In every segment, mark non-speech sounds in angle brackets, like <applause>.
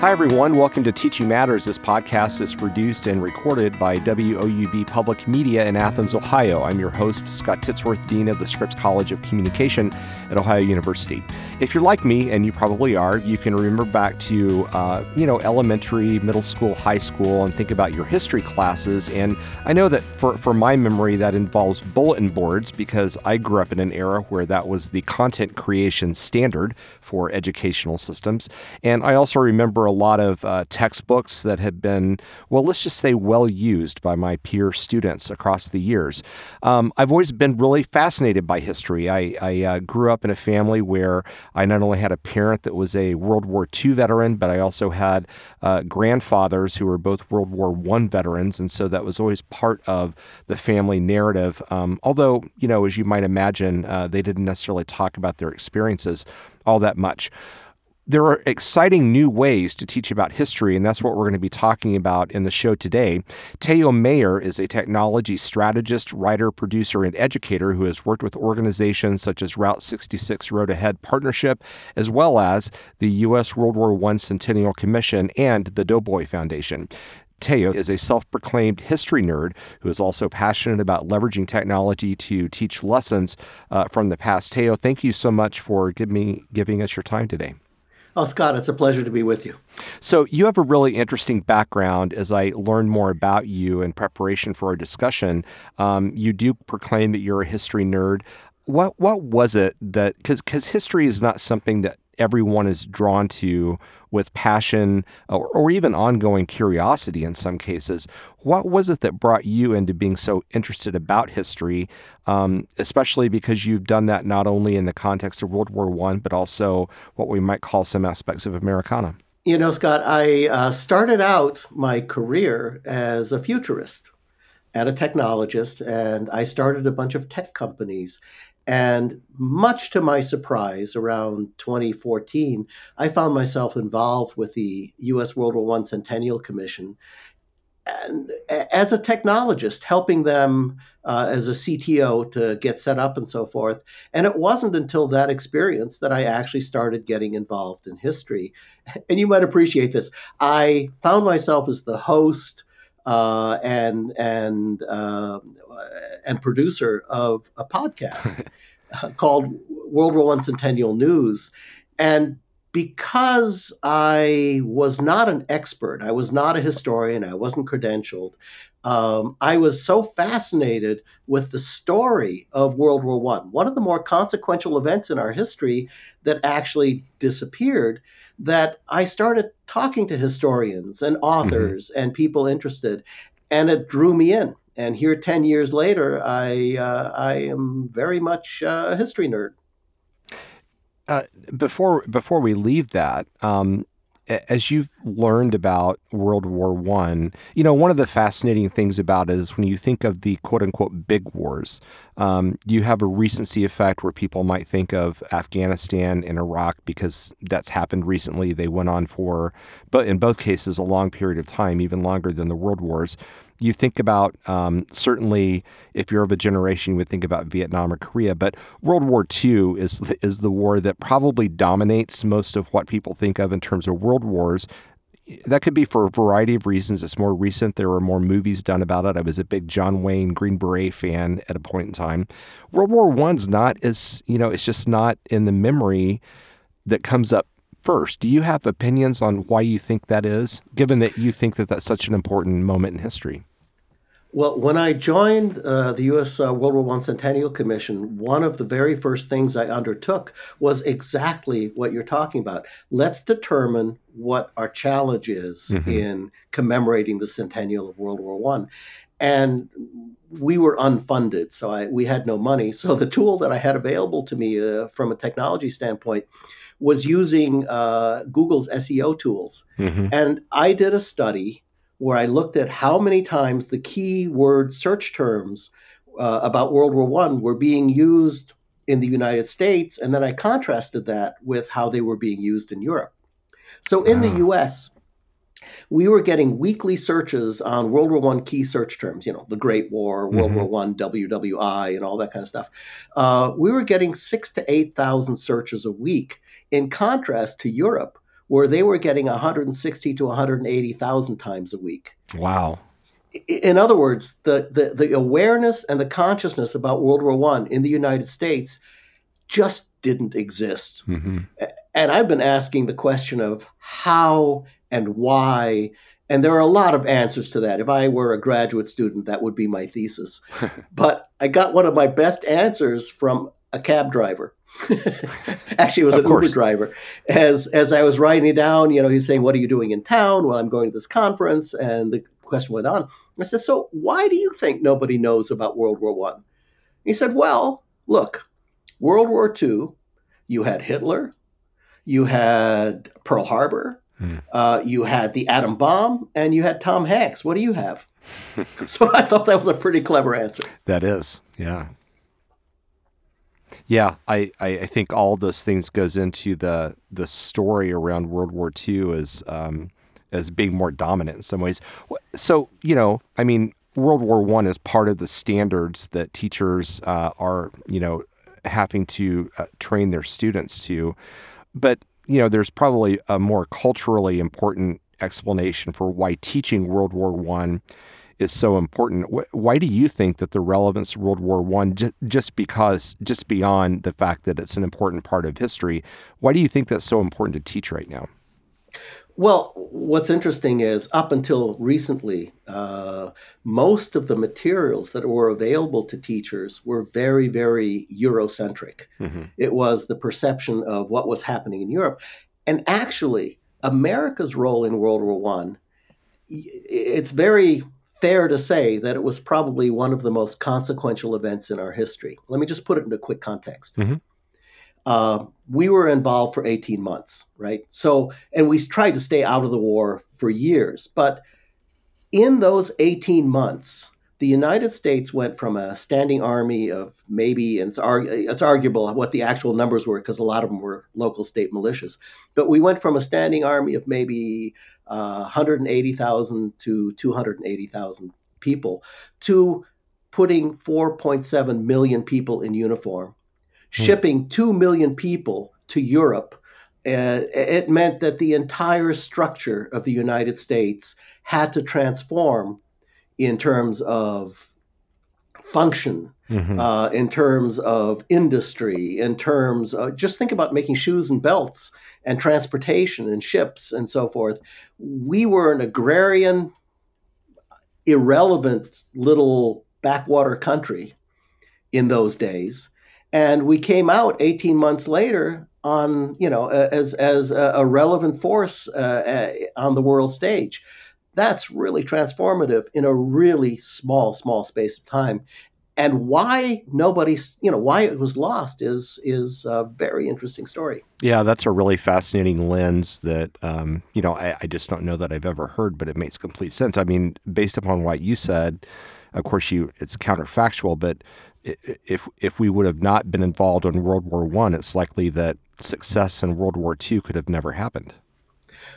Hi, everyone. Welcome to Teaching Matters. This podcast is produced and recorded by WOUB Public Media in Athens, Ohio. I'm your host, Scott Titsworth, Dean of the Scripps College of Communication at Ohio University. If you're like me, and you probably are, you can remember back to, uh, you know, elementary, middle school, high school, and think about your history classes. And I know that for, for my memory, that involves bulletin boards because I grew up in an era where that was the content creation standard for educational systems. And I also remember a lot of uh, textbooks that had been, well, let's just say well used by my peer students across the years. Um, I've always been really fascinated by history. I, I uh, grew up in a family where I not only had a parent that was a World War II veteran, but I also had uh, grandfathers who were both World War I veterans. And so that was always part of the family narrative. Um, although, you know, as you might imagine, uh, they didn't necessarily talk about their experiences all that much there are exciting new ways to teach about history, and that's what we're going to be talking about in the show today. Theo Mayer is a technology strategist, writer, producer, and educator who has worked with organizations such as Route 66 Road Ahead Partnership, as well as the U.S. World War I Centennial Commission and the Doughboy Foundation. Theo is a self proclaimed history nerd who is also passionate about leveraging technology to teach lessons uh, from the past. Theo, thank you so much for give me, giving us your time today. Oh, Scott, it's a pleasure to be with you. So, you have a really interesting background as I learn more about you in preparation for our discussion. Um, you do proclaim that you're a history nerd. What, what was it that, because history is not something that everyone is drawn to with passion or, or, even ongoing curiosity in some cases. What was it that brought you into being so interested about history, um, especially because you've done that not only in the context of World War One, but also what we might call some aspects of Americana? You know, Scott, I uh, started out my career as a futurist and a technologist, and I started a bunch of tech companies. And much to my surprise, around 2014, I found myself involved with the U.S. World War I Centennial Commission. And as a technologist, helping them uh, as a CTO to get set up and so forth. And it wasn't until that experience that I actually started getting involved in history. And you might appreciate this. I found myself as the host uh, and and uh, and producer of a podcast <laughs> called World War One Centennial News, and because I was not an expert, I was not a historian, I wasn't credentialed. Um, I was so fascinated with the story of World War One, one of the more consequential events in our history that actually disappeared that I started talking to historians and mm-hmm. authors mm-hmm. and people interested, and it drew me in. And here, ten years later, I uh, I am very much uh, a history nerd. Uh, before before we leave that, um, as you've learned about World War One, you know one of the fascinating things about it is when you think of the quote unquote big wars, um, you have a recency effect where people might think of Afghanistan and Iraq because that's happened recently. They went on for, but in both cases, a long period of time, even longer than the World Wars you think about um, certainly if you're of a generation, you would think about Vietnam or Korea, but World War II is is the war that probably dominates most of what people think of in terms of world wars. That could be for a variety of reasons. It's more recent. There were more movies done about it. I was a big John Wayne Green Beret fan at a point in time. World War One's not as you know. It's just not in the memory that comes up first. Do you have opinions on why you think that is, given that you think that that's such an important moment in history? Well, when I joined uh, the U.S. Uh, World War I Centennial Commission, one of the very first things I undertook was exactly what you're talking about. Let's determine what our challenge is mm-hmm. in commemorating the centennial of World War I. And we were unfunded, so I, we had no money. So the tool that I had available to me uh, from a technology standpoint was using uh, Google's SEO tools. Mm-hmm. And I did a study where I looked at how many times the key word search terms uh, about World War One were being used in the United States, and then I contrasted that with how they were being used in Europe. So in the U.S., we were getting weekly searches on World War One key search terms, you know, the Great War, World mm-hmm. War One, WWI, and all that kind of stuff. Uh, we were getting six to eight thousand searches a week. In contrast to Europe, where they were getting 160 to 180,000 times a week. Wow. In other words, the, the, the awareness and the consciousness about World War One in the United States just didn't exist. Mm-hmm. And I've been asking the question of how and why. And there are a lot of answers to that. If I were a graduate student, that would be my thesis. <laughs> but I got one of my best answers from a cab driver. <laughs> Actually, it was of an course. Uber driver. As as I was writing it down, you know, he's saying, "What are you doing in town?" Well, I'm going to this conference, and the question went on. I said, "So, why do you think nobody knows about World War One?" He said, "Well, look, World War II, you had Hitler, you had Pearl Harbor, hmm. uh, you had the atom bomb, and you had Tom Hanks. What do you have?" <laughs> so I thought that was a pretty clever answer. That is, yeah. Yeah, I, I, think all those things goes into the the story around World War II as um, as being more dominant in some ways. So you know, I mean, World War One is part of the standards that teachers uh, are you know having to uh, train their students to, but you know, there's probably a more culturally important explanation for why teaching World War One is so important. Why do you think that the relevance of World War One, just because, just beyond the fact that it's an important part of history, why do you think that's so important to teach right now? Well, what's interesting is up until recently, uh, most of the materials that were available to teachers were very, very Eurocentric. Mm-hmm. It was the perception of what was happening in Europe. And actually, America's role in World War One, it's very fair to say that it was probably one of the most consequential events in our history. Let me just put it into quick context. Mm-hmm. Uh, we were involved for 18 months, right? So, and we tried to stay out of the war for years. But in those 18 months, the United States went from a standing army of maybe, and it's, arg- it's arguable what the actual numbers were because a lot of them were local state militias, but we went from a standing army of maybe uh, 180,000 to 280,000 people to putting 4.7 million people in uniform, hmm. shipping 2 million people to Europe. Uh, it meant that the entire structure of the United States had to transform in terms of function, mm-hmm. uh, in terms of industry, in terms of just think about making shoes and belts and transportation and ships and so forth. We were an agrarian, irrelevant little backwater country in those days. And we came out 18 months later on, you know, as, as a relevant force uh, on the world stage. That's really transformative in a really small, small space of time. And why nobody's you know why it was lost is is a very interesting story. Yeah that's a really fascinating lens that um, you know I, I, just don't know that i've ever heard but it makes complete sense. I mean based upon what you said of course you it's counterfactual but if if we would have not been involved in world war one it's likely that success in world war two could have never happened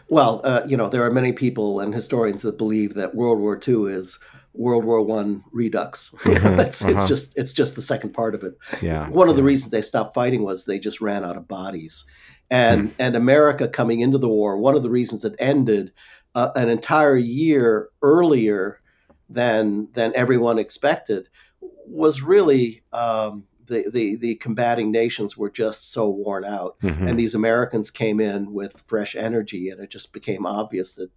well uh, you know there are many people and historians that believe that world war two is World War One redux. <laughs> Mm-hmm, it's, uh-huh. it's just it's just the second part of it. Yeah. One of yeah. the reasons they stopped fighting was they just ran out of bodies, and mm. and America coming into the war. One of the reasons it ended uh, an entire year earlier than than everyone expected was really. Um, the, the, the combating nations were just so worn out, mm-hmm. and these Americans came in with fresh energy, and it just became obvious that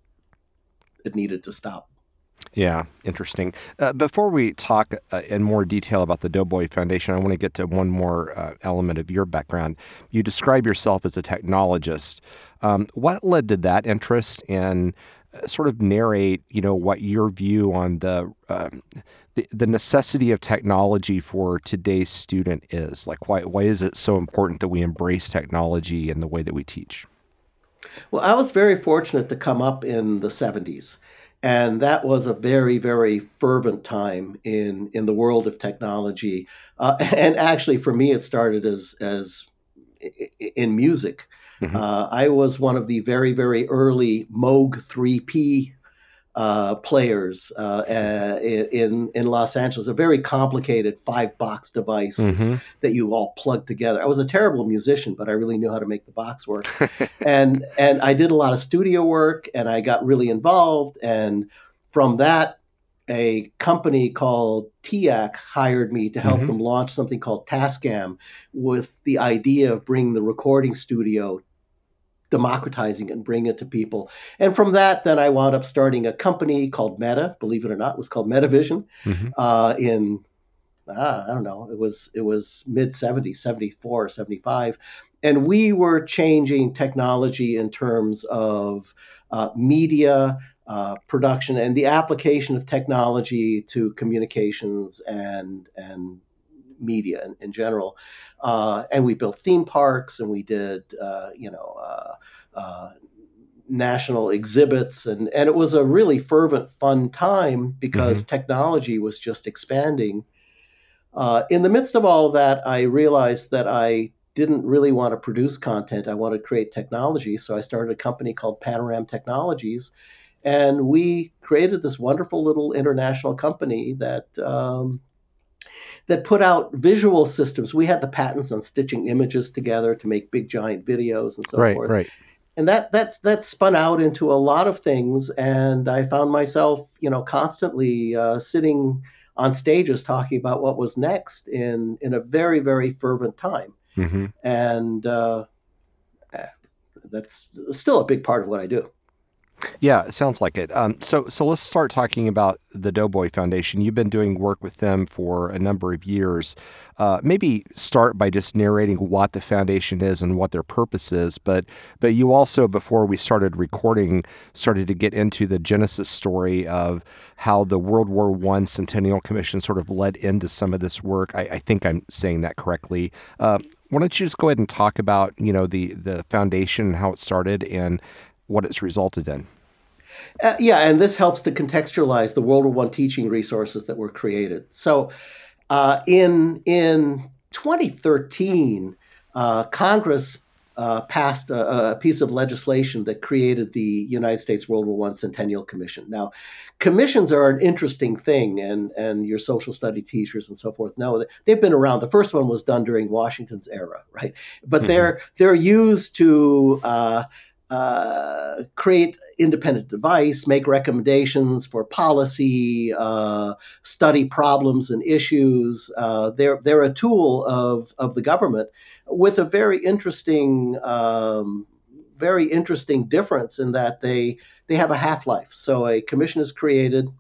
it needed to stop. Yeah, interesting. Uh, before we talk uh, in more detail about the Doughboy Foundation, I want to get to one more uh, element of your background. You describe yourself as a technologist. Um, what led to that interest, and uh, sort of narrate, you know, what your view on the, um, the the necessity of technology for today's student is? Like, why why is it so important that we embrace technology in the way that we teach? Well, I was very fortunate to come up in the '70s and that was a very very fervent time in in the world of technology uh, <laughs> and actually for me it started as as in music mm-hmm. uh, i was one of the very very early moog 3p uh, players uh, in in Los Angeles. A very complicated five box device mm-hmm. that you all plug together. I was a terrible musician, but I really knew how to make the box work. <laughs> and and I did a lot of studio work, and I got really involved. And from that, a company called TEAC hired me to help mm-hmm. them launch something called Tascam with the idea of bringing the recording studio democratizing it and bringing it to people. And from that, then I wound up starting a company called Meta. Believe it or not, it was called Metavision mm-hmm. uh, in ah, I don't know. It was it was mid 70s, 74, 75. And we were changing technology in terms of uh, media uh, production and the application of technology to communications and and media in, in general. Uh, and we built theme parks and we did, uh, you know, uh, uh, national exhibits. And, and it was a really fervent, fun time because mm-hmm. technology was just expanding. Uh, in the midst of all of that, I realized that I didn't really want to produce content. I wanted to create technology. So I started a company called Panoram Technologies. And we created this wonderful little international company that um, that put out visual systems. We had the patents on stitching images together to make big giant videos and so right, forth. Right. And that that that spun out into a lot of things, and I found myself, you know, constantly uh, sitting on stages talking about what was next in in a very very fervent time, mm-hmm. and uh, eh, that's still a big part of what I do. Yeah, it sounds like it. Um, so, so let's start talking about the Doughboy Foundation. You've been doing work with them for a number of years. Uh, maybe start by just narrating what the foundation is and what their purpose is. But, but you also, before we started recording, started to get into the genesis story of how the World War One Centennial Commission sort of led into some of this work. I, I think I'm saying that correctly. Uh, why don't you just go ahead and talk about you know the the foundation and how it started and what it's resulted in. Uh, yeah, and this helps to contextualize the World War One teaching resources that were created. So, uh, in in 2013, uh, Congress uh, passed a, a, piece of legislation that created the United States World War One Centennial Commission. Now, commissions are an interesting thing, and and your social study teachers and so forth know that they've been around. The first one was done during Washington's era, right? But mm-hmm. they're they're used to uh, create independent advice, make recommendations for policy, uh, study problems and issues. Uh, they're they're a tool of of the government with a very interesting. Um, very interesting difference in that they they have a half life. So a commission is created.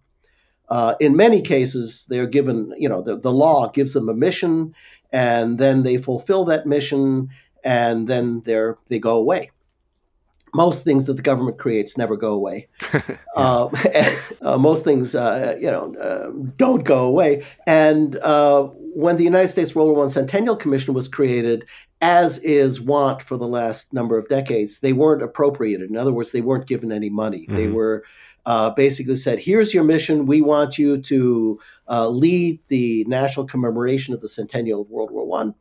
Uh, in many cases, they're given, you know, the, the law gives them a mission, and then they fulfill that mission, and then they're they go away most things that the government creates never go away. <laughs> yeah. uh, and, <laughs> uh, most things, uh, you know, uh, don't go away. And uh, when the United States World War I Centennial Commission was created, as is wont for the last number of decades, they weren't appropriated. In other words, they weren't given any money. Mm-hmm. They were uh, basically said, "Here's your mission. We want you to lead the national commemoration of the centennial of World War One,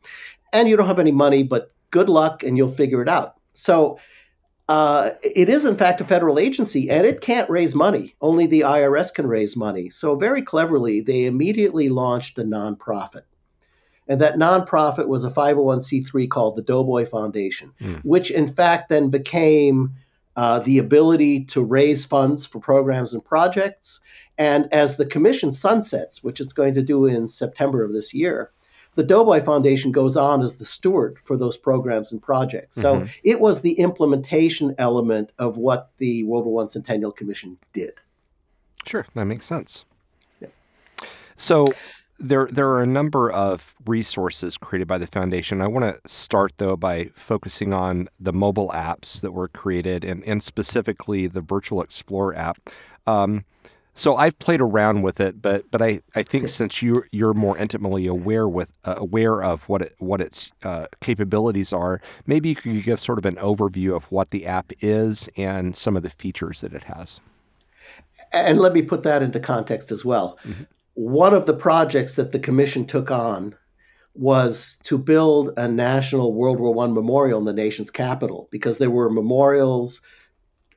and you don't have any money, but good luck, and you'll figure it out." So uh, it is, in fact, a federal agency and it can't raise money. Only the IRS can raise money. So, very cleverly, they immediately launched a nonprofit. And that nonprofit was a 501c3 called the Doughboy Foundation, mm. which, in fact, then became uh, the ability to raise funds for programs and projects. And as the commission sunsets, which it's going to do in September of this year, the Doughboy Foundation goes on as the steward for those programs and projects. So mm-hmm. it was the implementation element of what the World War I Centennial Commission did. Sure, that makes sense. Yeah. So there there are a number of resources created by the foundation. I want to start though by focusing on the mobile apps that were created and, and specifically the Virtual Explorer app. Um, so I've played around with it, but but I, I think since you you're more intimately aware with uh, aware of what it, what its uh, capabilities are, maybe you could give sort of an overview of what the app is and some of the features that it has. And let me put that into context as well. Mm-hmm. One of the projects that the commission took on was to build a national World War I memorial in the nation's capital because there were memorials.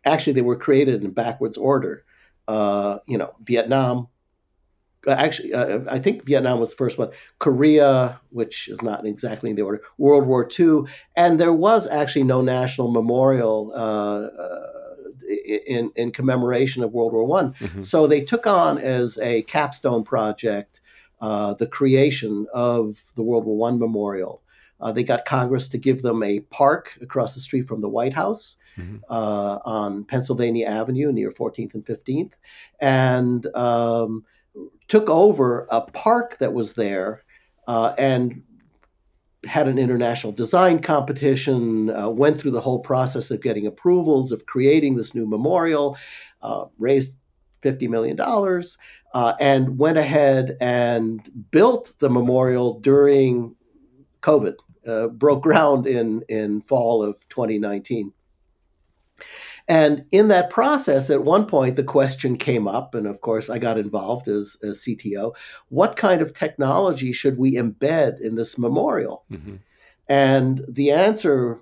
Actually, they were created in backwards order uh, you know, Vietnam. Uh, actually, uh, I think Vietnam was the first one. Korea, which is not exactly in the order. World War II, and there was actually no national memorial uh, in in commemoration of World War One. Mm-hmm. So they took on as a capstone project uh, the creation of the World War One memorial. Uh, they got Congress to give them a park across the street from the White House mm-hmm. uh, on Pennsylvania Avenue near 14th and 15th, and um, took over a park that was there uh, and had an international design competition, uh, went through the whole process of getting approvals, of creating this new memorial, uh, raised $50 million, uh, and went ahead and built the memorial during COVID, uh, broke ground in, in fall of 2019. And in that process, at one point, the question came up, and of course, I got involved as, as CTO. What kind of technology should we embed in this memorial? Mm-hmm. And the answer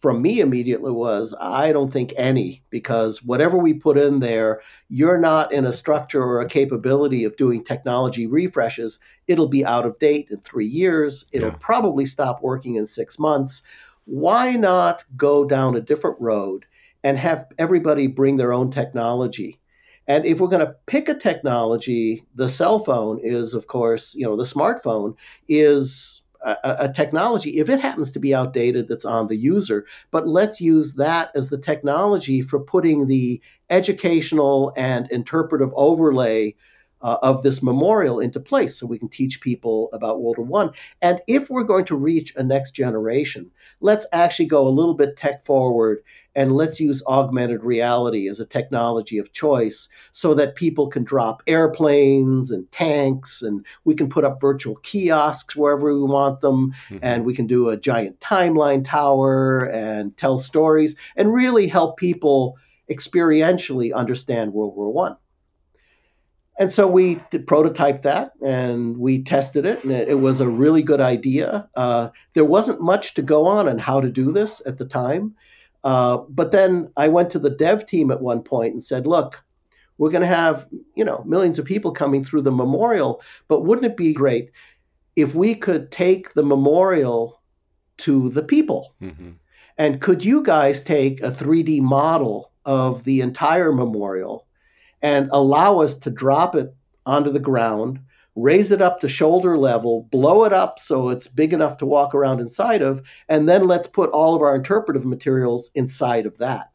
from me immediately was I don't think any, because whatever we put in there, you're not in a structure or a capability of doing technology refreshes. It'll be out of date in three years. It'll yeah. probably stop working in six months. Why not go down a different road and have everybody bring their own technology? And if we're going to pick a technology, the cell phone is, of course, you know, the smartphone is a, a, technology, if it happens to be outdated, that's on the user. But let's use that as the technology for putting the educational and interpretive overlay uh, of this memorial into place so we can teach people about World War One. And if we're going to reach a next generation, let's actually go a little bit tech forward and let's use augmented reality as a technology of choice so that people can drop airplanes and tanks and we can put up virtual kiosks wherever we want them mm-hmm. and we can do a giant timeline tower and tell stories and really help people experientially understand World War One. And so we prototyped that and we tested it, and it, it was a really good idea. Uh, there wasn't much to go on on how to do this at the time. Uh, but then I went to the dev team at one point and said, look, we're going to have, you know, millions of people coming through the memorial, but wouldn't it be great if we could take the memorial to the people? Mm-hmm. And could you guys take a 3D model of the entire memorial and allow us to drop it onto the ground raise it up to shoulder level, blow it up so it's big enough to walk around inside of, and then let's put all of our interpretive materials inside of that.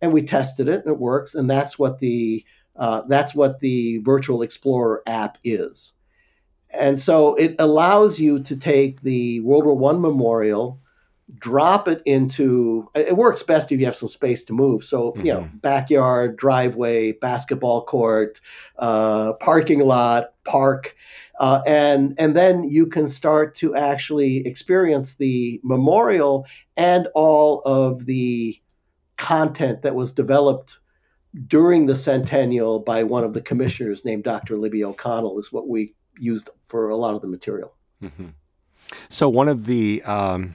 And we tested it, and it works, and that's what the uh, that's what the Virtual Explorer app is. And so it allows you to take the World War One memorial drop it into it works best if you have some space to move so mm-hmm. you know mm-hmm. backyard driveway basketball court uh, parking lot park uh, and and then you can start to actually experience the memorial and all of the content that was developed during the centennial by one of the commissioners named Dr. Libby O'Connell is what we used for a lot of the material. Mm-hmm. So one of the um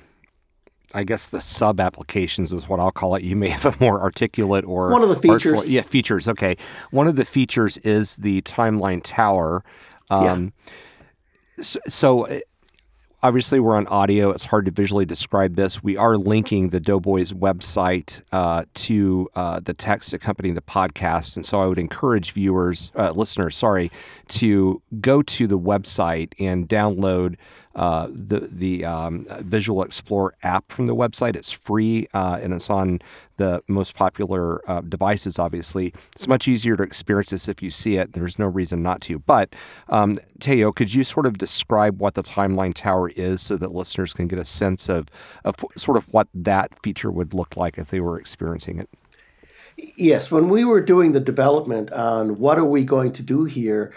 I guess the sub applications is what I'll call it. You may have a more articulate or one of the features. Artful, yeah, features. Okay, one of the features is the timeline tower. Um, yeah. So, so, uh, obviously we're on audio. It's hard to visually describe this. We are linking the Doughboys website uh, to uh, the text accompanying the podcast, and so I would encourage viewers, uh, listeners, sorry, to go to the website and download uh, the the um, Virtual Explorer app from the website. It's free uh, and it's on the most popular uh, devices. Obviously, it's much easier to experience this if you see it. There's no reason not to. But um, Theo, could you sort of describe what the Timeline Tower is so that listeners can get a sense of, of sort of what that feature would look like if they were experiencing it? Yes, when we were doing the development on what are we going to do here,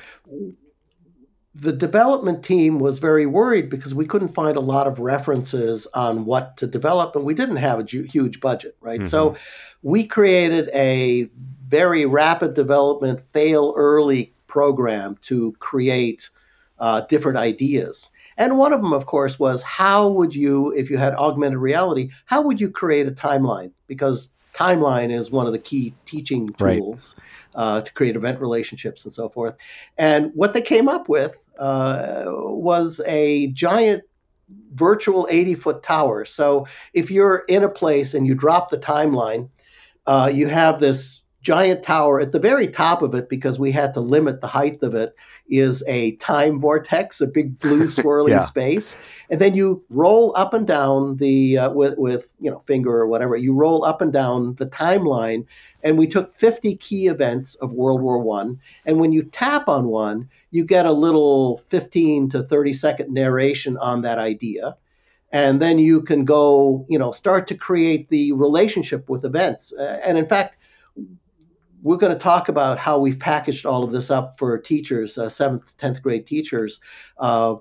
the development team was very worried because we couldn't find a lot of references on what to develop and we didn't have a ju- huge budget right? Mm-hmm. so we created a very rapid development fail early program to create uh, different ideas. And one of them of course was how would you if you had augmented reality how would you create a timeline? Because timeline is one of the key teaching tools right. uh, to create event relationships and so forth. And what they came up with uh, was a giant virtual 80 foot tower. So if you're in a place and you drop the timeline, uh, you have this giant tower at the very top of it because we had to limit the height of it is a time vortex a big blue <laughs> swirling yeah. space. And then you roll up and down the uh, with with you know finger or whatever you roll up and down the timeline. And we took 50 key events of world war one. And when you tap on one you get a little 15 to 30 second narration on that idea. And then you can go you know start to create the relationship with events. Uh, and in fact we're going to talk about how we've packaged all of this up for teachers, uh, seventh to tenth grade teachers, uh,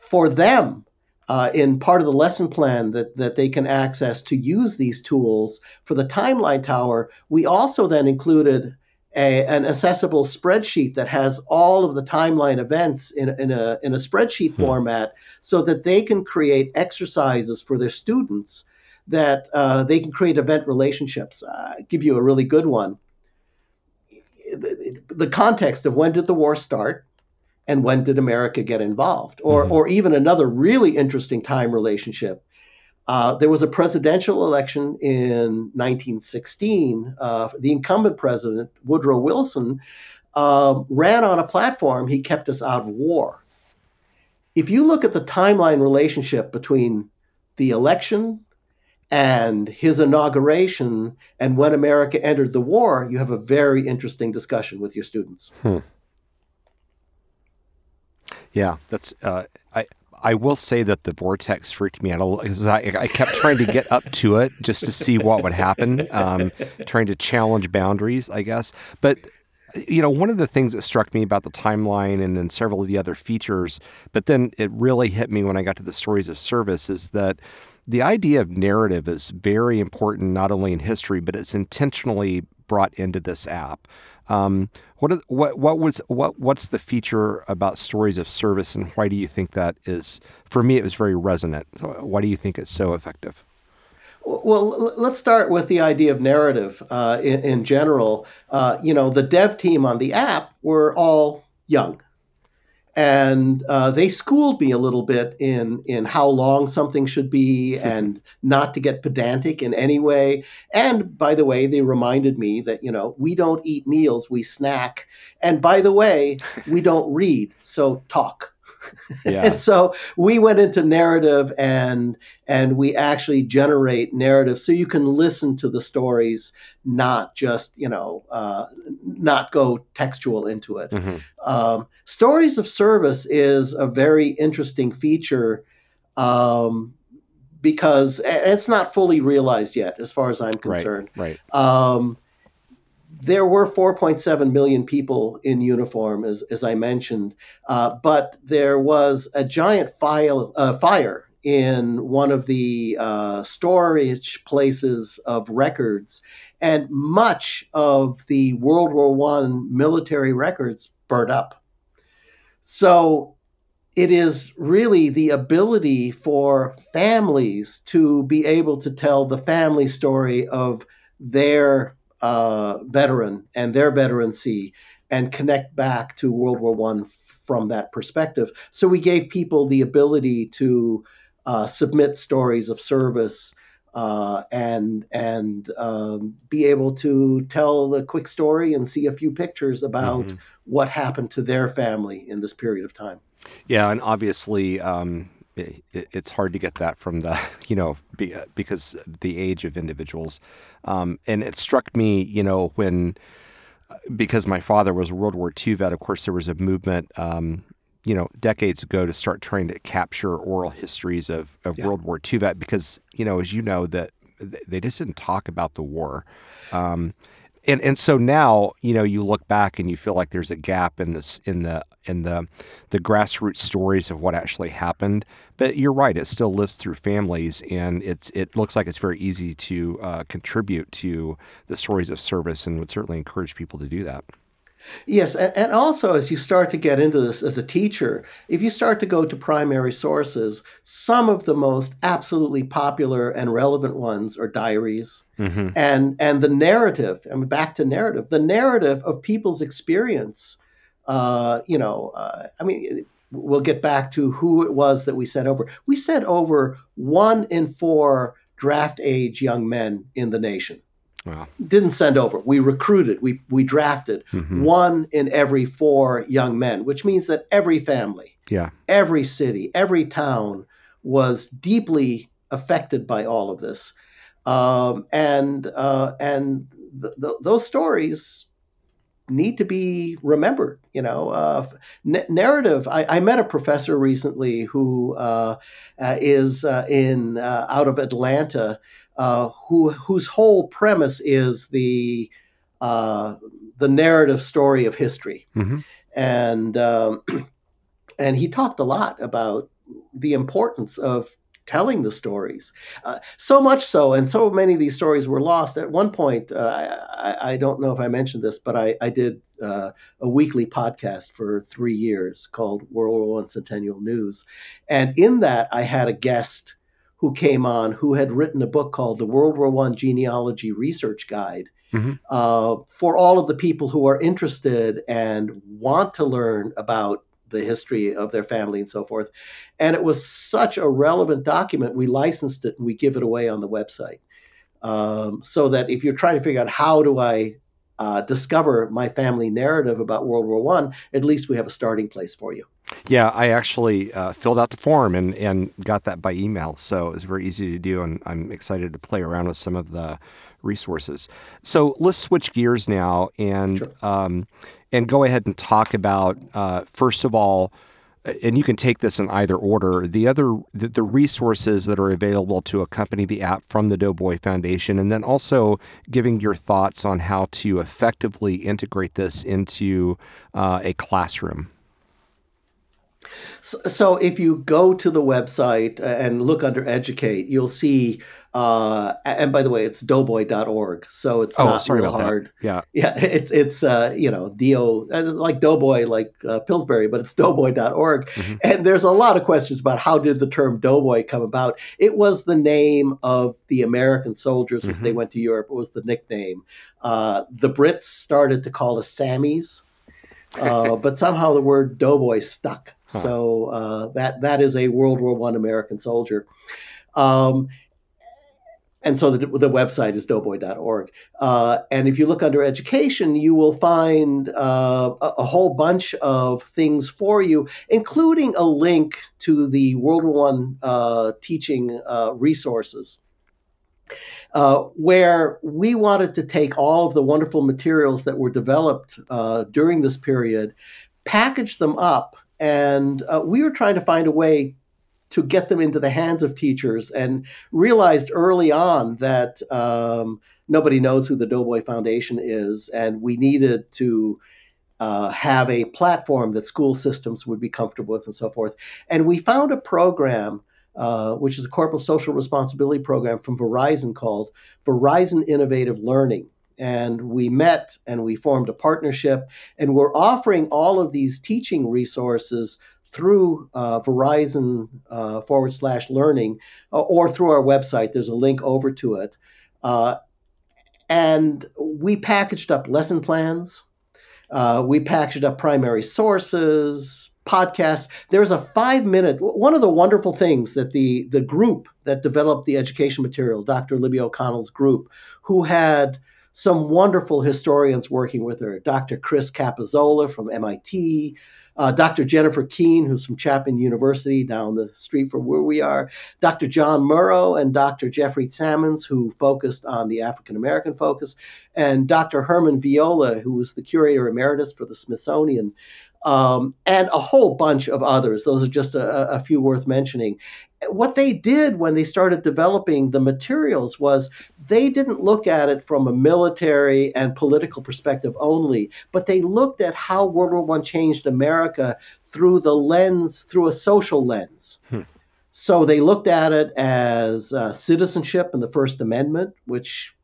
for them. Uh, in part of the lesson plan that, that they can access to use these tools for the timeline tower, we also then included a, an accessible spreadsheet that has all of the timeline events in, in, a, in a spreadsheet hmm. format so that they can create exercises for their students that uh, they can create event relationships. Uh, give you a really good one the context of when did the war start and when did America get involved, or mm-hmm. or even another really interesting time relationship. Uh, there was a presidential election in 1916. Uh, the incumbent president Woodrow Wilson uh, ran on a platform he kept us out of war. If you look at the timeline relationship between the election and his inauguration and when America entered the war, you have a very interesting discussion with your students. Hmm. Yeah, that's uh, I. I will say that the vortex freaked me out because I, I, kept trying to get up to it just to see what would happen, um, trying to challenge boundaries, I guess. But you know, one of the things that struck me about the timeline and then several of the other features, but then it really hit me when I got to the stories of service is that the idea of narrative is very important, not only in history, but it's intentionally brought into this app. Um, what, what what was what what's the feature about stories of service, and why do you think that is? For me, it was very resonant. Why do you think it's so effective? Well, let's start with the idea of narrative uh, in, in, general. Uh, you know, the dev team on the app were all young and uh, they schooled me a little bit in in how long something should be <laughs> and not to get pedantic in any way and by the way they reminded me that you know we don't eat meals we snack and by the way we don't read so talk <laughs> yeah. and so we went into narrative and and we actually generate narrative so you can listen to the stories not just you know uh, not go textual into it mm-hmm. um, stories of service is a very interesting feature um, because it's not fully realized yet as far as i'm concerned right, right. Um, there were 4.7 million people in uniform, as, as I mentioned, uh, but there was a giant file, uh, fire in one of the uh, storage places of records, and much of the World War One military records burned up. So it is really the ability for families to be able to tell the family story of their uh, veteran and their veterancy and connect back to World War One from that perspective. So we gave people the ability to uh, submit stories of service uh, and and um, be able to tell the quick story and see a few pictures about mm-hmm. What happened to their family in this period of time. Yeah, and obviously. Um it, it's hard to get that from the <laughs> you know be, because the age of individuals um, and it struck me you know when because my father was a world war ii vet of course there was a movement um, you know decades ago to start trying to capture oral histories of, of yeah. world war ii vet because you know as you know that they just didn't talk about the war um, and and so now you know you look back and you feel like there's a gap in this in the in the the grassroots stories of what actually happened. But you're right it still lives through families and it's it looks like it's very easy to uh, contribute to the stories of service and would certainly encourage people to do that Yes, and also as you start to get into this as a teacher, if you start to go to primary sources, some of the most absolutely popular and relevant ones are diaries, mm-hmm. and and the narrative. I mean, back to narrative, the narrative of people's experience. Uh, you know, uh, I mean, we'll get back to who it was that we sent over. We sent over one in four draft age young men in the nation. Wow. Didn't send over. We recruited, we, we drafted mm-hmm. one in every four young men, which means that every family, yeah. every city, every town was deeply affected by all of this. Um, and uh, and th- th- those stories need to be remembered. You know, uh, n- narrative. I, I, met a professor recently who uh, uh is uh, in uh, out of Atlanta uh, who whose whole premise is the uh, the narrative story of history, mm-hmm. and um, <clears throat> and he talked a lot about the importance of telling the stories. Uh, so much so, and so many of these stories were lost. At one point, uh, I, I, don't know if I mentioned this, but I, I did uh, a weekly podcast for three years called World War One Centennial News, and in that I had a guest who came on who had written a book called the World War One Genealogy Research Guide. Mm-hmm. Uh, for all of the people who are interested and want to learn about the history of their family and so forth. And it was such a relevant document, we licensed it and we give it away on the website. Um, so that if you're trying to figure out how do I uh, discover my family narrative about World War One, at least we have a starting place for you. Yeah, I actually uh, filled out the form and, and got that by email. So it was very easy to do. And I'm excited to play around with some of the resources. So let's switch gears now and, sure. um, and go ahead and talk about, uh, first of all, and you can take this in either order. The other, the, the, resources that are available to accompany the app from the Doughboy Foundation, and then also giving your thoughts on how to effectively integrate this into uh, a classroom. So, so, if you go to the website and look under educate, you'll see. Uh, and by the way, it's doughboy.org, so it's oh, not real hard. That. Yeah, <laughs> yeah, it's it's uh, you know do uh, like doughboy like uh, Pillsbury, but it's doughboy.org. Mm-hmm. And there's a lot of questions about how did the term doughboy come about. It was the name of the American soldiers mm-hmm. as they mm-hmm. went to Europe. It was the nickname. Uh, the Brits started to call us Sammies. Uh, but somehow the word doughboy stuck. Huh. So uh, that that is a World War One American soldier. Um, and so the, the website is doughboy.org. Uh, and if you look under education, you will find uh, a, a, whole bunch of things for you, including a link to the World War One uh, teaching uh, resources uh, where we wanted to take all of the wonderful materials that were developed uh, during this period, package them up, and uh, we were trying to find a way to get them into the hands of teachers and realized early on that um, nobody knows who the Doughboy Foundation is, and we needed to uh, have a platform that school systems would be comfortable with and so forth. And we found a program uh, which is a corporate social responsibility program from Verizon called Verizon Innovative Learning. And we met and we formed a partnership, and we're offering all of these teaching resources through uh, Verizon uh, forward slash learning uh, or through our website. There's a link over to it. Uh, and we packaged up lesson plans. Uh, we packaged up primary sources, podcast. There's a five minute, one of the wonderful things that the, the group that developed the education material, Dr. Libby O'Connell's group, who had some wonderful historians working with her, Dr. Chris Capozzola from MIT, uh, Dr. Jennifer Keene, who's from Chapman University down the street from where we are, Dr. John Morrow and Dr. Jeffrey Sammons, who focused on the African American focus, and Dr. Herman Viola, who was the curator emeritus for the Smithsonian um, and a whole bunch of others. Those are just a, a, few worth mentioning. What they did when they started developing the materials was they didn't look at it from a military and political perspective only, but they looked at how World War I changed America through the lens, through a social lens. Hmm. So they looked at it as uh, citizenship and the First Amendment, which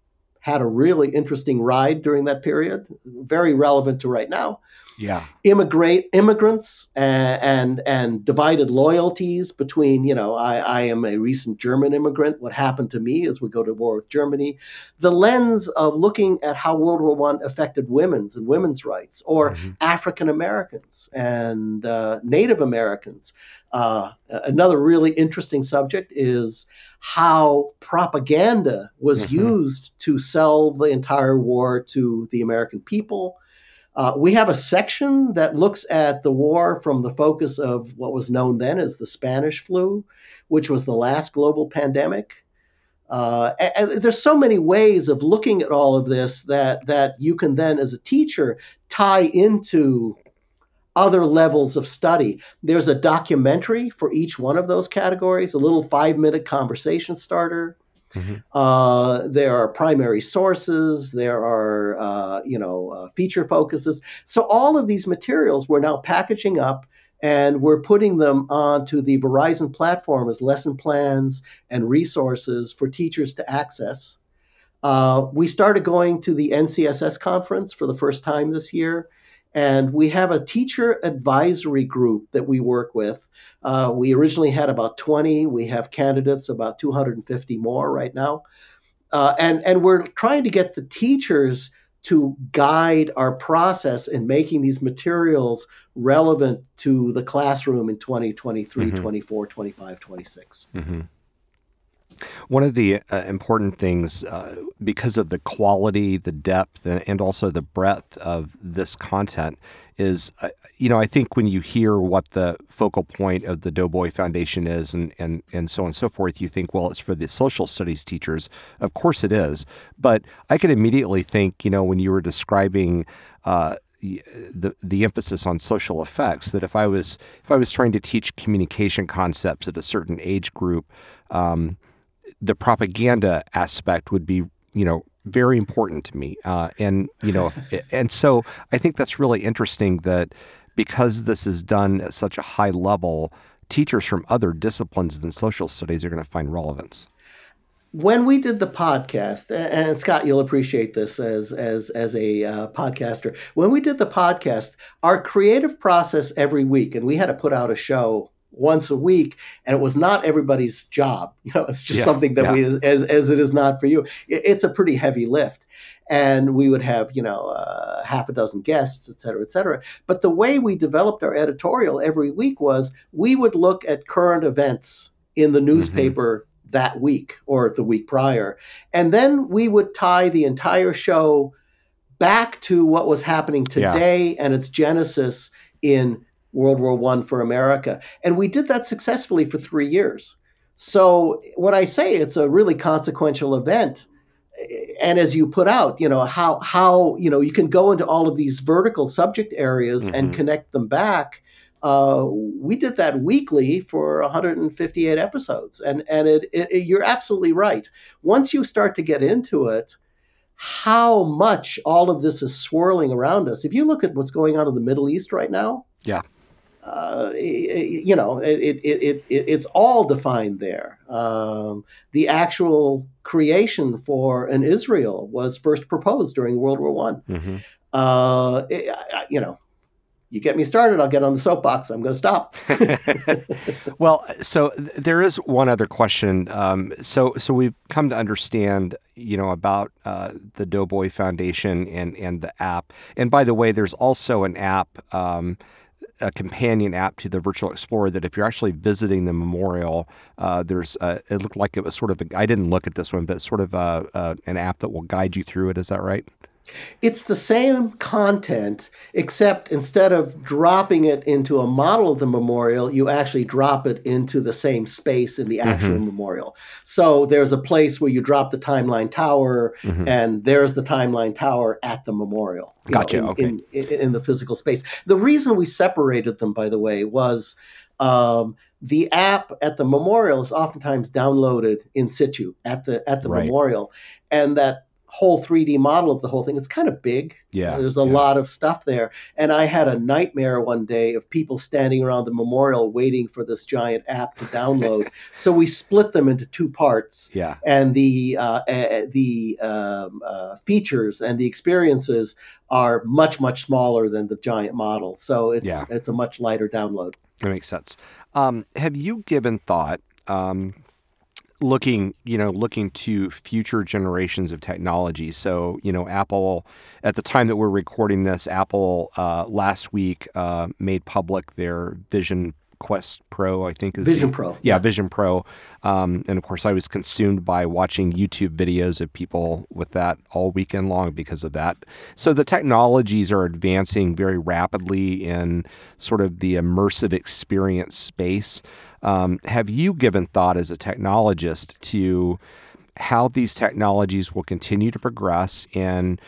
had a really interesting ride during that period, very relevant to right now yeah. Immigrate immigrants and, and and divided loyalties between you know I, I am a recent german immigrant. What happened to me as we go to war with germany. The lens of looking at how world war one affected women's and women's rights or mm-hmm. african americans and uh, native americans. Uh, another really interesting subject is how propaganda was mm-hmm. used to sell the entire war to the american people uh, we have a section that looks at the war from the focus of what was known then as the Spanish flu, which was the last global pandemic. Uh, and, and there's so many ways of looking at all of this that that you can then, as a teacher, tie into other levels of study. There's a documentary for each one of those categories, a little five minute conversation starter. Mm-hmm. Uh, there are primary sources. There are uh, you know uh, feature focuses. So all of these materials we're now packaging up and we're putting them onto the Verizon platform as lesson plans and resources for teachers to access. Uh, we started going to the NCSS conference for the first time this year, and we have a teacher advisory group that we work with. Uh, we originally had about 20. We have candidates, about 250 more right now. Uh, and, and we're trying to get the teachers to guide our process in making these materials relevant to the classroom in 2023, mm-hmm. 24, 25, 26. Mm-hmm. One of the uh, important things, uh, because of the quality, the depth, and also the breadth of this content, is uh, you know I think when you hear what the focal point of the Doughboy Foundation is, and and and so on and so forth, you think, well, it's for the social studies teachers. Of course, it is. But I could immediately think, you know, when you were describing. Uh, the the emphasis on social effects that if I was if I was trying to teach communication concepts at a certain age group, um, the propaganda aspect would be, you know, very important to me. Uh, and you know, <laughs> and so I think that's really interesting that because this is done at such a high level, teachers from other disciplines than social studies are going to find relevance. When we did the podcast, and Scott, you'll appreciate this as as as a uh, podcaster. When we did the podcast, our creative process every week, and we had to put out a show once a week and it was not everybody's job <laughs> you know it's just yeah, something that yeah. we as, as it is not for you it's a pretty heavy lift and we would have you know uh, half a dozen guests et cetera et cetera but the way we developed our editorial every week was we would look at current events in the mm-hmm. newspaper mm-hmm. that week or the week prior and then we would tie the entire show back to what was happening today yeah. and its genesis in World War One for America. And we did that successfully for three years. So when I say it's a really consequential event, and as you put out, you know how how you know you can go into all of these vertical subject areas mm-hmm. and connect them back. Uh, we did that weekly for 158 episodes, and and it, it, it, you're absolutely right. Once you start to get into it, how much all of this is swirling around us. If you look at what's going on in the Middle East right now, yeah, uh, you know, it, it, it, it's all defined there. Um, the actual creation for an Israel was first proposed during World War One. Mm-hmm. Uh, you know, you get me started, I'll get on the soapbox. I'm going to stop. <laughs> <laughs> well, so there is one other question. Um, so, so we've come to understand, you know, about uh, the Doughboy Foundation and and the app. And by the way, there's also an app. Um, a companion app to the Virtual Explorer that if you're actually visiting the memorial, uh, there's a, it looked like it was sort of I didn't look at this one, but sort of a, a, an app that will guide you through it. Is that right? It's the same content, except instead of dropping it into a model of the memorial, you actually drop it into the same space in the actual mm-hmm. memorial. So there's a place where you drop the timeline tower, mm-hmm. and there's the timeline tower at the memorial. Gotcha. Know, in, okay. In, in, in, the physical space. The reason we separated them, by the way, was. Um, the app at the memorial is oftentimes downloaded in situ at the at the right. memorial, and that whole 3D model of the whole thing. It's kind of big. Yeah. There's a yeah. lot of stuff there. And I had a nightmare one day of people standing around the memorial waiting for this giant app to download. <laughs> so we split them into two parts. Yeah. And the uh, uh, the um, uh, features and the experiences are much much smaller than the giant model. So it's Yeah. it's a much lighter download. That makes sense. Um, have you given thought, um, looking, you know, looking to future generations of technology? So, you know, Apple, at the time that we're recording this, Apple uh, last week uh, made public their Vision Quest Pro, I think is the- Vision Pro. yeah, Vision Pro. Um, and of course, I was consumed by watching YouTube videos of people with that all weekend long because of that. So the technologies are advancing very rapidly in sort of the immersive experience space. Um, have you given thought as a technologist to how these technologies will continue to progress and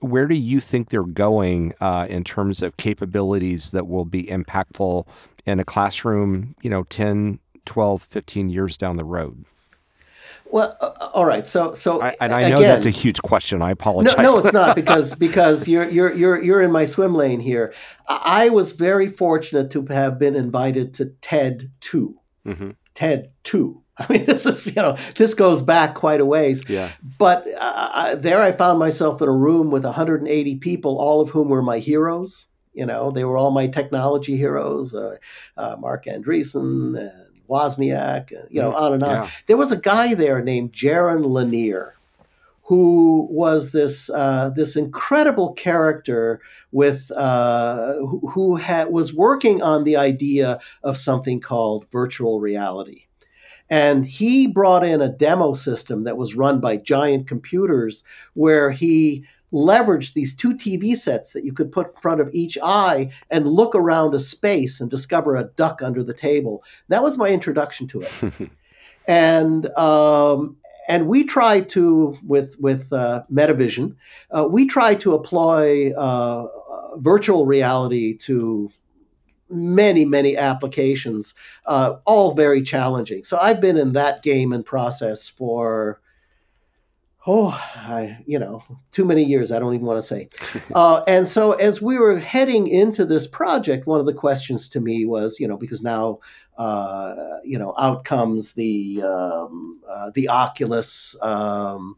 where do you think they're going uh, in terms of capabilities that will be impactful in a classroom, you know, 10, 12, 15 years down the road? Well, uh, all right. So so I, and I know again, that's a huge question. I apologize. No, no, it's not <laughs> because because you're you're you're you're in my swim lane here. I I was very fortunate to have been invited to TED two. Hmm TED two. <laughs> I mean, this is you know this goes back quite a ways. Yeah. But uh, there, I found myself in a room with 180 people, all of whom were my heroes. You know, they were all my technology heroes: uh, uh, Marc Andreessen and Wozniak, and, you know, on and on. Yeah. There was a guy there named Jaron Lanier, who was this uh, this incredible character with uh, who, who had was working on the idea of something called virtual reality. And he brought in a demo system that was run by giant computers where he leveraged these two TV sets that you could put in front of each eye and look around a space and discover a duck under the table. That was my introduction to it. <laughs> and um, and we try to with with uh, Metavision, uh, we try to apply uh, uh, virtual reality to many many applications, uh, all very challenging. So I've been in that game and process for. Oh, I, you know, too many years. I don't even want to say. <laughs> Uh, and so, as we were heading into this project, one of the questions to me was, you know, because now uh, you know, out comes the um, uh, the Oculus, um,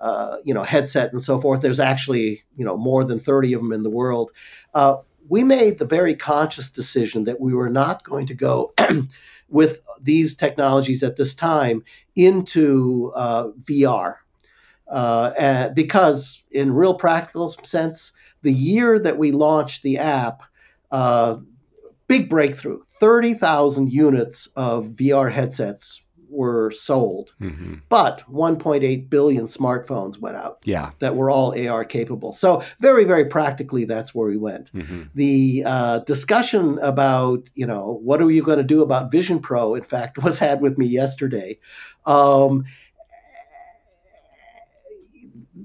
uh, you know, headset and so forth. There's actually you know more than thirty of them in the world. Uh, we made the very conscious decision that we were not going to go <clears throat> with these technologies at this time into uh, VR. Uh, and because, in real practical sense, the year that we launched the app, uh, big breakthrough 30,000 units of VR headsets were sold, hmm but 1.8 billion smartphones went out Yeah. that were all AR capable. So, very, very practically, that's where we went. hmm The uh, discussion about, you know, what are you going to do about Vision Pro, in fact, <laughs> was had with me yesterday. Um,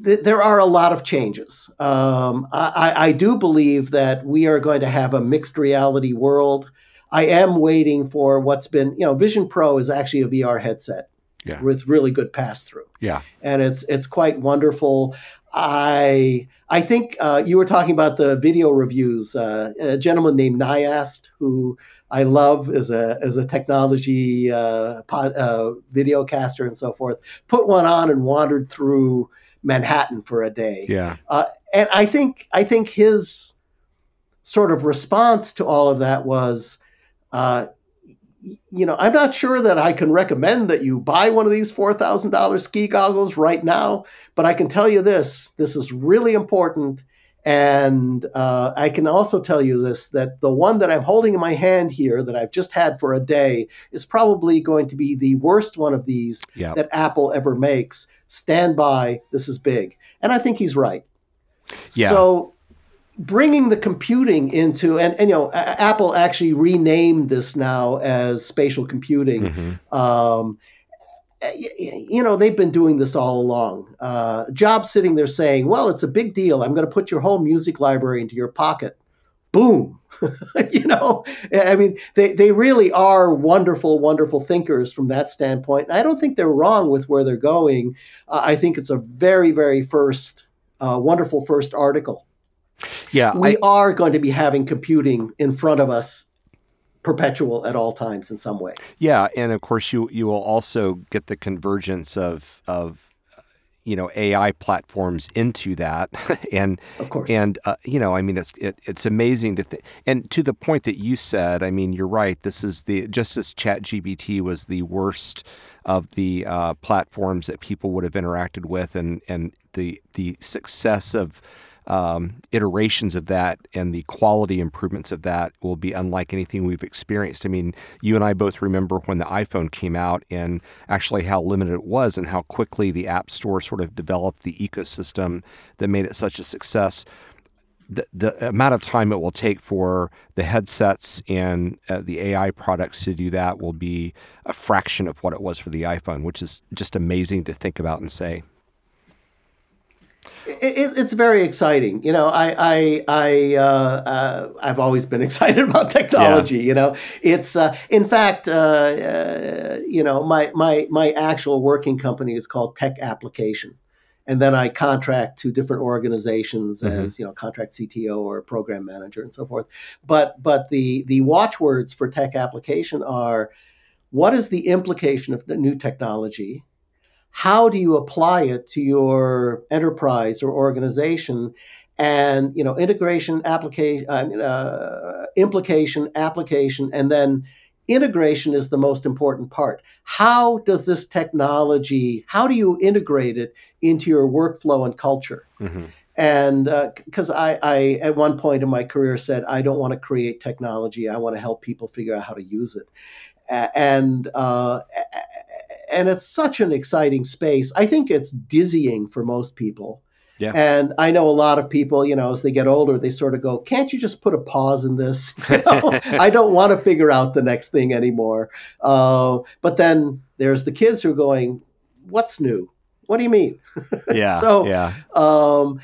th- there are a lot of changes. Um, I, I- do believe that we are going to have a mixed reality world. I am waiting for what's been, you know, Vision Pro is actually a VR headset Yeah. with really good pass through Yeah. and it's it's quite wonderful. I I think uh, you were talking about the video reviews. Uh, a gentleman named Neistat, who I love as a as a technology uh, pod, uh, video caster and so forth, put one on and wandered through Manhattan for a day Yeah. and I think I think his sort of response to all of that was, uh, you know, I'm not sure that I can recommend that you buy one of these four thousand dollars ski goggles right now, but I can tell you this: this is really important. And uh, I can also tell you this that the one that I'm holding in my hand here, that I've just had for a day, is probably going to be the worst one of these Yeah. that Apple ever makes. Stand by, this is big. And I think he's right. Yeah. So bringing the computing into, and, and you know, A- Apple actually renamed this now as spatial computing. hmm Um, you know, they've been doing this all along. Uh, Jobs sitting there saying, well, it's a big deal. I'm going to put your whole music library into your pocket. Boom. <laughs> you know, I mean, they, they really are wonderful, wonderful thinkers from that standpoint. I don't think they're wrong with where they're going. Uh, I think it's a very, very first, uh, wonderful first article. Yeah. We I, are going to be having computing in front of us perpetual at all times in some way. Yeah, and of course you you will also get the convergence of of you know AI platforms into that, <laughs> and of course, and uh, you know, I mean, it's it, it's amazing to think, and to the point that you said, I mean, you're right. This is the just as Chat GPT was the worst of the uh, platforms that people would have interacted with, and and the the success of um, iterations of that and the quality improvements of that will be unlike anything we've experienced. I mean, you and I both remember when the iPhone came out and actually how limited it was and how quickly the App Store sort of developed the ecosystem that made it such a success. The, the amount of time it will take for the headsets and uh, the AI products to do that will be a fraction of what it was for the iPhone, which is just amazing to think about and say it, it's very exciting. You know, I I I uh, uh, I've always been <laughs> excited about technology. Yeah. You know, it's uh, in fact, uh, uh, you know, my my my actual working company is called Tech Application, and then I contract to different organizations mm-hmm. as you know, contract CTO or program manager and so forth. But but the the watchwords for Tech Application are what is the implication of the new technology how do you apply it to your enterprise or organization? And you know integration application uh, implication application and then integration is the most important part. How does this technology how do you integrate it into your workflow and culture? Mm-hmm. and because uh, I, I at one point in my career said i don't want to create technology i want to help people figure out how to use it. And uh, and it's such an exciting space. I think it's dizzying for most people. Yeah. And I know a lot of people, you know, as they get older, they sort of go, "Can't you just put a pause in this? <laughs> You know, <laughs> I don't want to figure out the next thing anymore." Uh, but then there's the kids who are going, "What's new? What do you mean?" <laughs> Yeah. so, yeah. Um,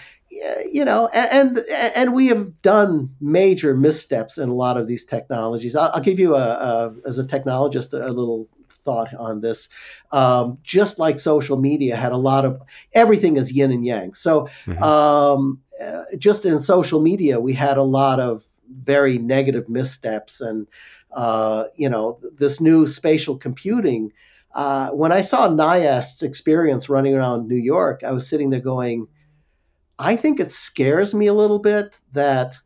you know, and, and, and we have done major missteps in a lot of these technologies. I'll, I'll give you a, a, as a technologist a, a little thought on this. Um, just like social media had a lot of everything is yin and yang. So mm-hmm. um, uh, just in social media, we had a lot of very negative missteps, and uh, you know this new spatial computing. Uh, when I saw Neistat's experience running around New York, I was sitting there going, I think it scares me a little bit that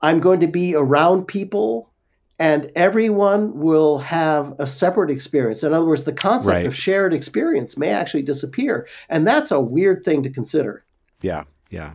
I'm going to be around people and everyone will have a separate experience. In other words, the concept right. of shared experience may actually disappear. And that's a weird thing to consider. Yeah, yeah.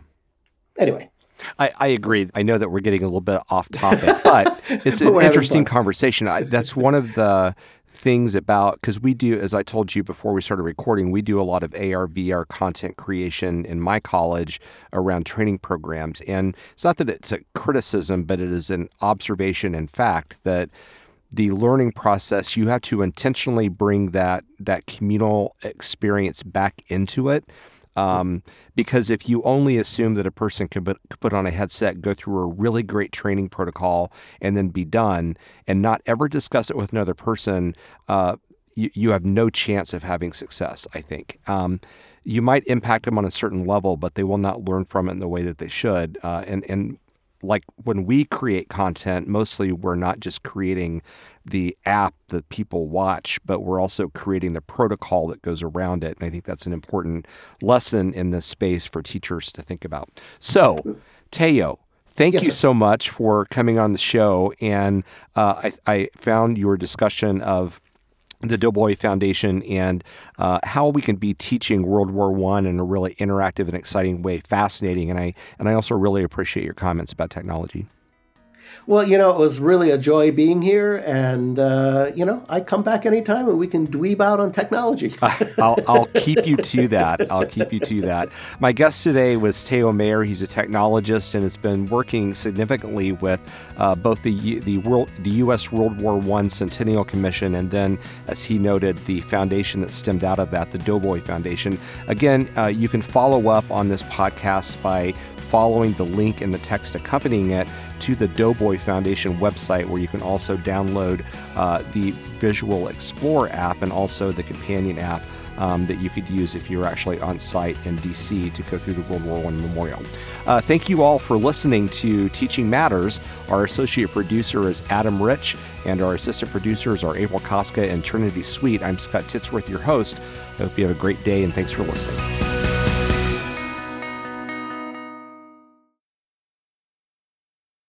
Anyway. I, I agree. I know that we're getting a little bit off topic, but <laughs> it's an interesting conversation. I, that's one of the things about because we do, as I told you before we started recording, we do a lot of AR VR content creation in my college around training programs, and it's not that it's a criticism, but it is an observation and fact that the learning process you have to intentionally bring that that communal experience back into it um, because if you only assume that a person could put, on a headset, go through a really great training protocol, and then be done, and not ever discuss it with another person, uh, you, you have no chance of having success, I think. Um, you might impact them on a certain level, but they will not learn from it in the way that they should. Uh, and, and like when we create content, mostly we're not just creating the app that people watch, but we're also creating the protocol that goes around it. And I think that's an important lesson in this space for teachers to think about. So, Theo, thank yes, you sir. so much for coming on the show. And uh, I, I found your discussion of the Doughboy Foundation and uh, how we can be teaching World War One in a really interactive and exciting way, fascinating. And I and I also really appreciate your comments about technology. Well, you know, it was really a joy being here, and uh, you know, I come back anytime and we can dweeb out on technology. <laughs> I'll, I'll keep you to that. I'll keep you to that. My guest today was Theo Mayer. He's a technologist and has been working significantly with uh, both the the world the U.S. World War One Centennial Commission, and then, as he noted, the foundation that stemmed out of that, the Doughboy Foundation. Again, uh, you can follow up on this podcast by following the link in the text accompanying it to the Doughboy Foundation website, where you can also download uh, the Virtual Explorer app and also the companion app um, that you could use if you're actually on site in DC to go through the World War I Memorial. Uh, thank you all for listening to Teaching Matters. Our associate producer is Adam Rich, and our assistant producers are April Koska and Trinity Sweet. I'm Scott Titsworth, your host. I hope you have a great day, and thanks for listening.